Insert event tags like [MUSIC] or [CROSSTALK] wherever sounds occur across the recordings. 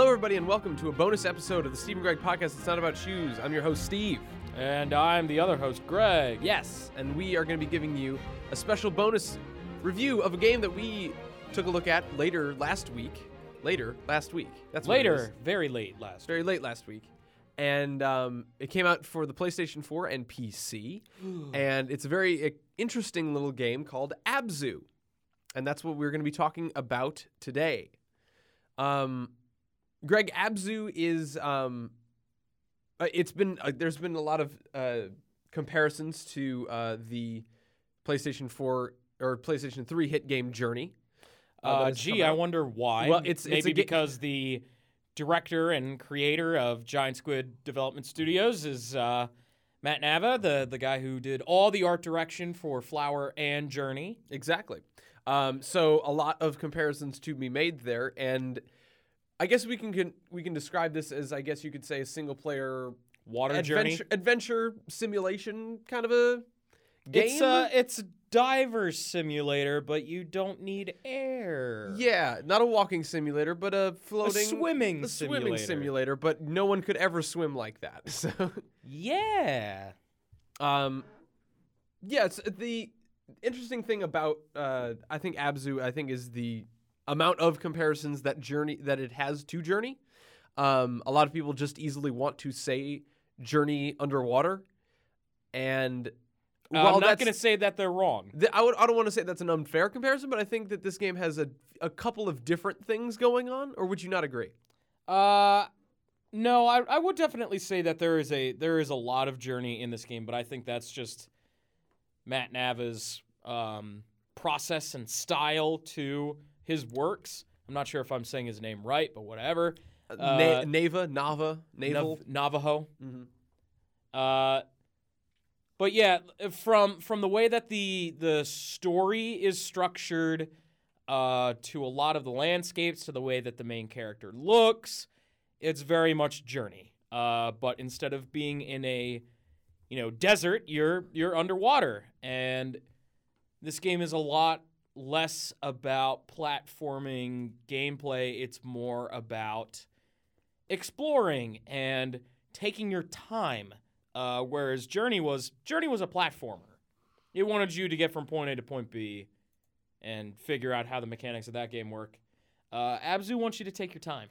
Hello, everybody, and welcome to a bonus episode of the Steve and Greg podcast. It's not about shoes. I'm your host, Steve. And I'm the other host, Greg. Yes, and we are going to be giving you a special bonus review of a game that we took a look at later last week. Later last week. That's what it is. Later, very late last. very late last week. And um, it came out for the PlayStation 4 and PC. [GASPS] and it's a very uh, interesting little game called Abzu. And that's what we're going to be talking about today. Um, Greg, Abzu is. Um, uh, it's been. Uh, there's been a lot of uh, comparisons to uh, the PlayStation 4 or PlayStation 3 hit game Journey. uh, Uh, gee, I wonder why. Well, it's- it's maybe ga- because the director and creator of Giant Squid Development Studios is uh, Matt Nava, the the guy who did all the art direction for Flower and Journey. Exactly. Um, so a lot of comparisons to be made there, and I guess we can, can we can describe this as I guess you could say a single player Water Journey. adventure adventure simulation kind of a game. It's uh, it's a diver simulator, but you don't need air. yeah, not a walking simulator, but a a floating swimming a simulator. swimming simulator. But no one could ever swim like that. [LAUGHS] So. Yeah. Um, yeah, it's the interesting thing about uh, I think Abzu I think is the amount of comparisons that Journey that it has to Journey. Um, a lot of people just easily want to say Journey underwater, and Uh, I'm not going to say that they're wrong. th- I would I don't want to say that's an unfair comparison, but I think that this game has a a couple of different things going on. Or would you not agree? Uh, no, I, I would definitely say that there is a there is a lot of journey in this game, but I think that's just Matt Nava's um, process and style to his works. I'm not sure if I'm saying his name right, but whatever. Uh, Uh, Na- Nava, Nava, Naval. Nav- Navajo. Mhm. Uh, but yeah, from from the way that the the story is structured, uh, to a lot of the landscapes, to the way that the main character looks, it's very much Journey. Uh, but instead of being in a, you know, desert, you're you're underwater, and this game is a lot less about platforming gameplay. It's more about exploring and taking your time. Uh, whereas Journey was Journey was a platformer. It wanted you to get from point A to point B and figure out how the mechanics of that game work. Uh, Abzu wants you to take your time.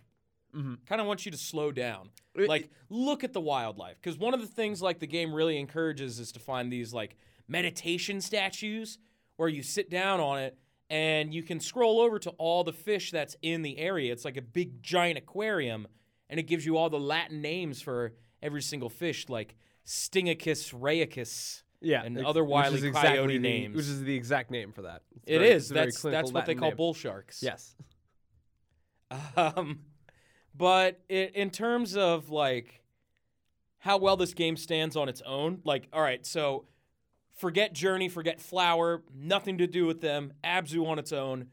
Mhm. Kind of wants you to slow down. Like look at the wildlife because one of the things like the game really encourages is to find these like meditation statues where you sit down on it and you can scroll over to all the fish that's in the area. It's like a big giant aquarium and it gives you all the Latin names for every single fish like Stingicus raeacus. Yeah, and other wily exactly coyote the- names. which is the exact name for that. It's It very- is. it's a very That's that's what they call name. bull sharks. Yes. [LAUGHS] Um, but it, in terms of like how well this game stands on its own, like all right, so forget Journey, forget Flower, nothing to do with them. Abzu on its own.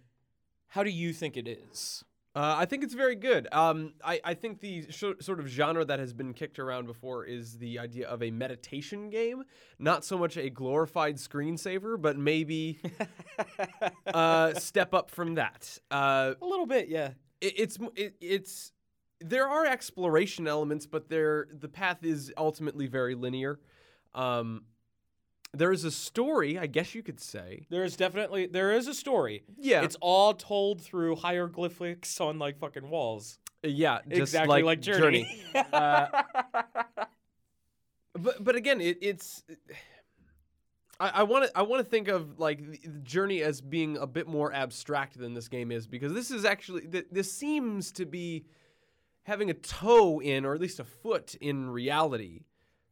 How do you think it is? Uh, I think it's very good. Um, I, I think the sh- sort of genre that has been kicked around before is the idea of a meditation game, not so much a glorified screensaver, but maybe [LAUGHS] uh, step up from that. Uh, A little bit, yeah. it, it's it, it's there are exploration elements, but there the path is ultimately very linear. Um, there is a story, I guess you could say. There is definitely there is a story. Yeah, It's all told through hieroglyphics on like fucking walls. yeah, just exactly like, Journey. [LAUGHS] Uh, but but again, it, it's I want to I want to think of like journey as being a bit more abstract than this game is because this is actually th- this seems to be having a toe in or at least a foot in reality,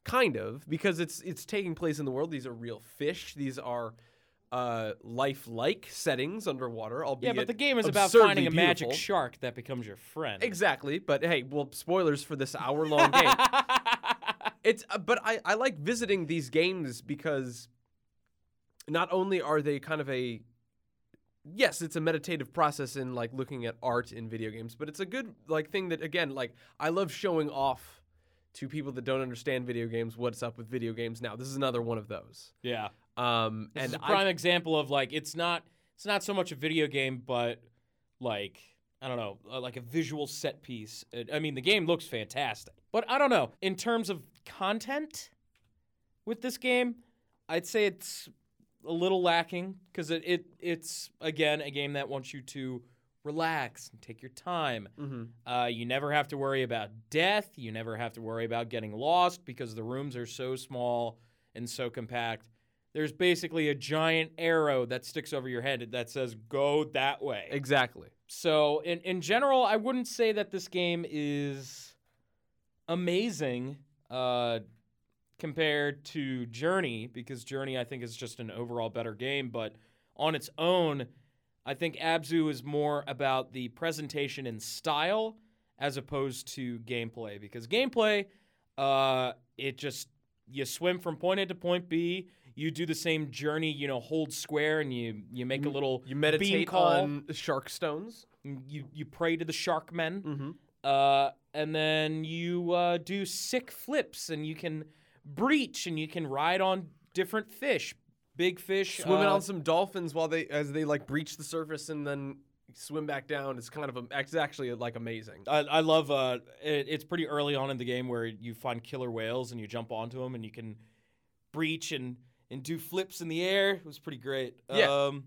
kind of because it's it's taking place in the world. These are real fish. These are uh, lifelike settings underwater. yeah, but the game is about finding a magic shark that becomes your friend. Exactly, but hey, well, spoilers for this hour-long game. [LAUGHS] It's uh, but I I like visiting these games because not only are they kind of a yes, it's a meditative process in like looking at art in video games, but it's a good like thing that again like I love showing off to people that don't understand video games what's up with video games now. This is another one of those. yeah. Um This and is a I- prime example of like it's not it's not so much a video game, but like I don't know, uh, like a visual set piece. I mean, the game looks fantastic, but I don't know. In terms of content with this game, I'd say it's a little lacking because it, it it's again a game that wants you to relax and take your time. Mm-hmm. Uh, you never have to worry about death. You never have to worry about getting lost because the rooms are so small and so compact. There's basically a giant arrow that sticks over your head that says "Go that way." Exactly. So, in in general, I wouldn't say that this game is amazing uh, compared to Journey because Journey, I think, is just an overall better game. But on its own, I think Abzu is more about the presentation and style as opposed to gameplay because gameplay, uh, it just you swim from point A to point B. You do the same journey, you know, hold square, and you you make a little You meditate on shark stones. You you pray to the shark men, Mm-hmm. uh, and then you uh, do sick flips, and you can breach, and you can ride on different fish, big fish, Swimming uh, on some dolphins while they as they like breach the surface and then swim back down. It's kind of a, it's actually like amazing. I, I love. Uh, it, it's pretty early on in the game where you find killer whales and you jump onto them and you can breach and and do flips in the air. It was pretty great. Yeah. Um,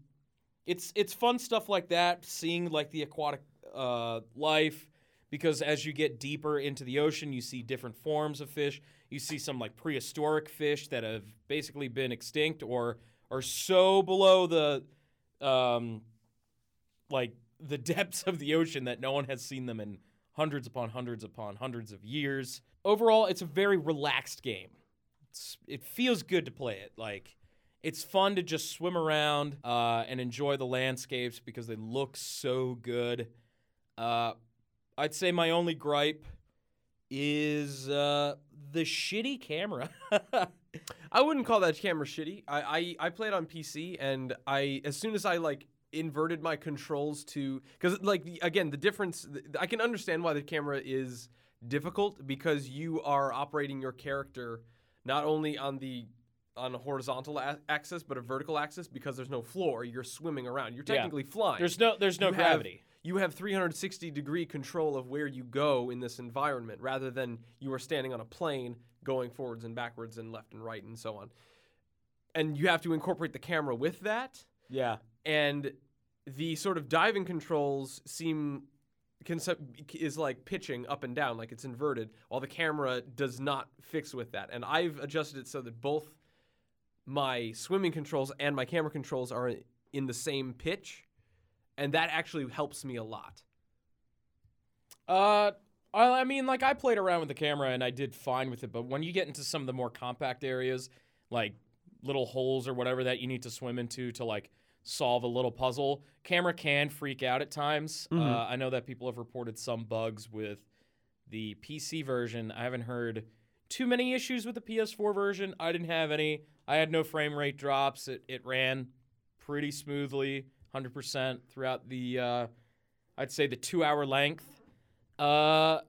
it's it's fun stuff like that. Seeing like the aquatic uh, life because as you get deeper into the ocean, you see different forms of fish. You see some like prehistoric fish that have basically been extinct or are so below the um, like the [LAUGHS] depths of the ocean that no one has seen them in hundreds upon hundreds upon hundreds of years. Overall, it's a very relaxed game. It's, it feels good to play it. Like it's fun to just swim around uh, and enjoy the landscapes because they look so good. Uh, I'd say my only gripe is uh, the shitty camera. [LAUGHS] I wouldn't call that camera shitty. I, I I played on PC and I as soon as I like inverted my controls to because like the- again the difference I can understand why the camera is difficult because you are operating your character not only on the on a horizontal a- axis but a vertical axis because there's no floor you're swimming around you're Yeah. technically flying there's no there's no You gravity. You have 360 degree control of where you go in this environment rather than you are standing on a plane going forwards and backwards and left and right and so on. And you have to incorporate the camera with that. yeah. And the sort of diving controls seem concept is like pitching up and down, like it's inverted, while the camera does not fix with that. And I've adjusted it so that both my swimming controls and my camera controls are in the same pitch, and that actually helps me a lot. Uh, I I mean, like I played around with the camera and I did fine with it, but when you get into some of the more compact areas, like little holes or whatever that you need to swim into to like solve a little puzzle, camera can freak out at times. Mhm. Uh, I know that people have reported some bugs with the PC version. I haven't heard too many issues with the PS4 version. I didn't have any. I had no frame rate drops. It it ran pretty smoothly, 100% throughout the uh, I'd say the 2-hour length. Uh,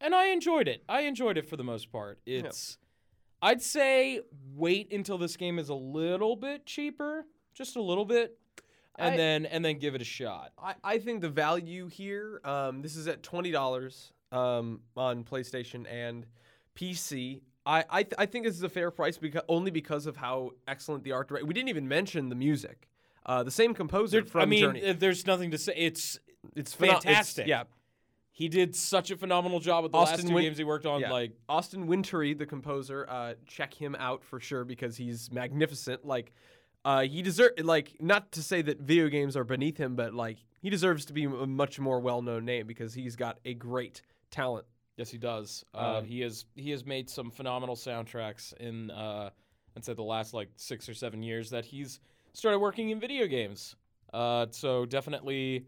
and I enjoyed it. I enjoyed it for the most part. It's, I'd say, wait until this game is a little bit cheaper, just a little bit, and I- then and then give it a shot. I, I think the value here, um, this is at twenty dollars um, on PlayStation and PC. I I, th- I think this is a fair price because only because of how excellent the art direction. We didn't even mention the music. Uh, the same composer There- from I mean, Journey. uh, there's nothing to say. It's it's pheno- it's- fantastic. yeah, he did such a phenomenal job with the Austin last two Win- games he worked on. yeah. Like, Austin Wintory, the composer. Uh, check him out for sure because he's magnificent. Like. Uh, he deserve like not to say that video games are beneath him, but like he deserves to be a much more well-known name because he's got a great talent. Yes, he does. Uh, Um, he has he has made some phenomenal soundtracks in uh, I'd say the last like six or seven years that he's started working in video games. Uh, so definitely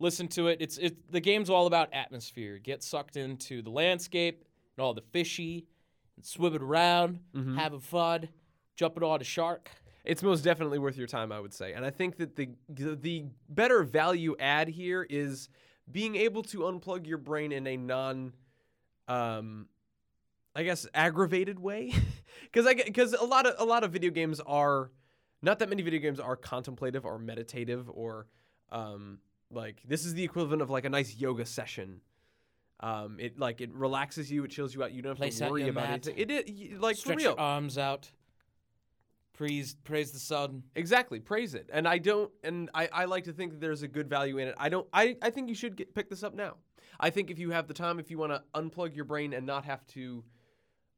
listen to it. It's it the game's all about atmosphere. Get sucked into the landscape and all the fishy and swimming around, Mhm. having fun, jumping on a shark. It's most definitely worth your time, I would say. And I think that the the better value add here is being able to unplug your brain in a non, um, I guess aggravated way, [LAUGHS] because I because a lot of a lot of video games are not that many video games are contemplative or meditative or um, Like this is the equivalent of like a nice yoga session. Um, it like it relaxes you, it chills you out. You don't have Place to worry about mat. anything. It is like Stretch for real. your arms out. Praise, praise the sun. Exactly, praise it. And I don't, and I, I like to think that there's a good value in it. I don't, I, I think you should get, pick this up now. I think if you have the time, if you want to unplug your brain and not have to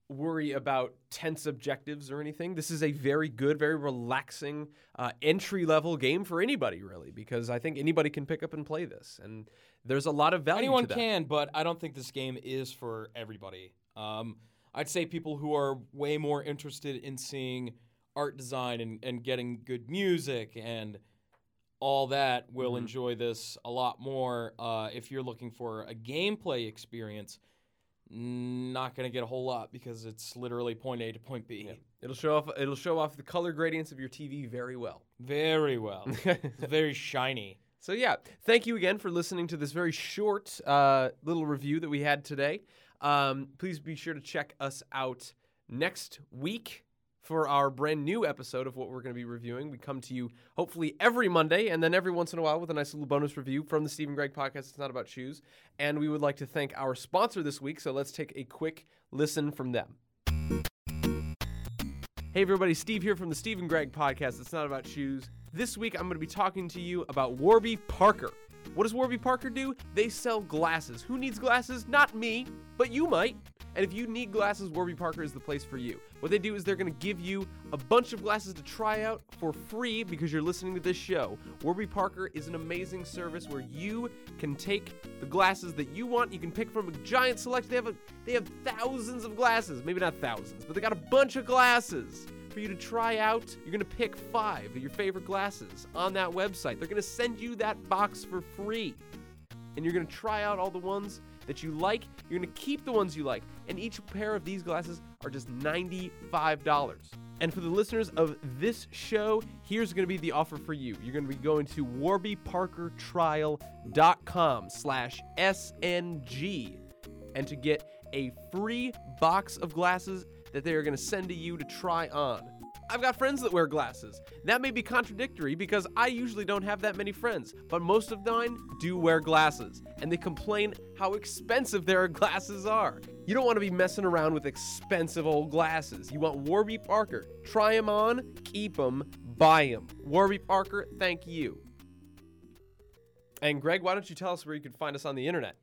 worry about tense objectives or anything, this is a very good, very relaxing uh, entry level game for anybody, really, because I think anybody can pick up and play this. And there's a lot of value Anyone can, but I don't think this game is for everybody. Um, I'd say people who are way more interested in seeing art design and, and getting good music and all that will Mhm. enjoy this a lot more. Uh, if you're looking for a gameplay experience, not going to get a whole lot because it's literally point A to point B. Yeah. It'll show off, it'll show off the color gradients of your TV very well. Very well. [LAUGHS] it's very shiny. So yeah, thank you again for listening to this very short uh, little review that we had today. Um, please be sure to check us out next week for our brand new episode of what we're going to be reviewing. We come to you hopefully every Monday and then every once in a while with a nice little bonus review from the Steve and Greg podcast. It's not about shoes. And we would like to thank our sponsor this week. So let's take a quick listen from them. Hey everybody, Steve here from the Steve and Greg podcast. It's not about shoes. This week I'm going to be talking to you about Warby Parker. What does Warby Parker do? They sell glasses. Who needs glasses? Not me, but you might. And if you need glasses, Warby Parker is the place for you. What they do is they're going to give you a bunch of glasses to try out for free because you're listening to this show. Warby Parker is an amazing service where you can take the glasses that you want. You can pick from a giant selection. They have a, they have thousands of glasses, maybe not thousands, but they got a bunch of glasses for you to try out. You're going to pick five of your favorite glasses on that website. They're going to send you that box for free. And you're going to try out all the ones that you like. You're going to keep the ones you like. And each pair of these glasses are just $95. And for the listeners of this show, here's going to be the offer for you. You're going to be going to warbyparkertrial.com slash SNG and to get a free box of glasses that they are going to send to you to try on. I've got friends that wear glasses. That may be contradictory because I usually don't have that many friends, but most of mine do wear glasses, and they complain how expensive their [LAUGHS] glasses are. You don't want to be messing around with expensive old glasses. You want Warby Parker. Try them on, keep them, buy them. Warby Parker, thank you. And Greg, why don't you tell us where you can find us on the internet?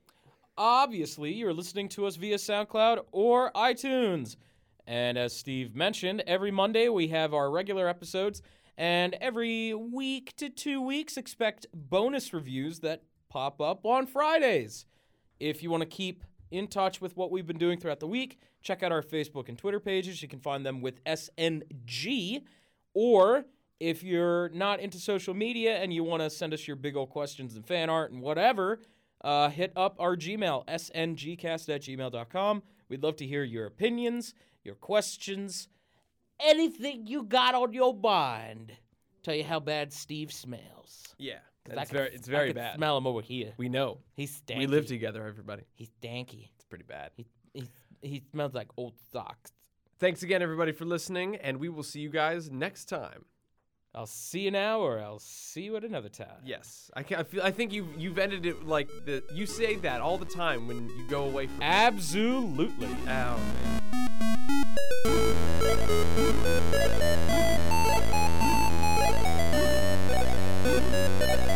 Obviously, you're listening to us via SoundCloud or iTunes. And as Steve mentioned, every Monday we have our regular episodes, and every week to two weeks, expect bonus reviews that pop up on Fridays. If you want to keep in touch with what we've been doing throughout the week, check out our Facebook and Twitter pages. You can find them with SNG. Or if you're not into social media and you want to send us your big old questions and fan art and whatever, uh, hit up our Gmail, sngcast at gmail.com. We'd love to hear your opinions, your questions, anything you got on your mind. Tell you how bad Steve smells. Yeah, it's could- very, it's very bad. Smell him over here. We know. He's stanky. We live together, everybody. He's stanky. It's pretty bad. He, he, he smells like old socks. Thanks again, everybody, for listening, and we will see you guys next time. I'll see you now, or I'll see you at another time. Yes, I, can, I feel. I think you you've ended it like the. You say that all the time when you go away from. Absolutely. Ow, man. Thank you.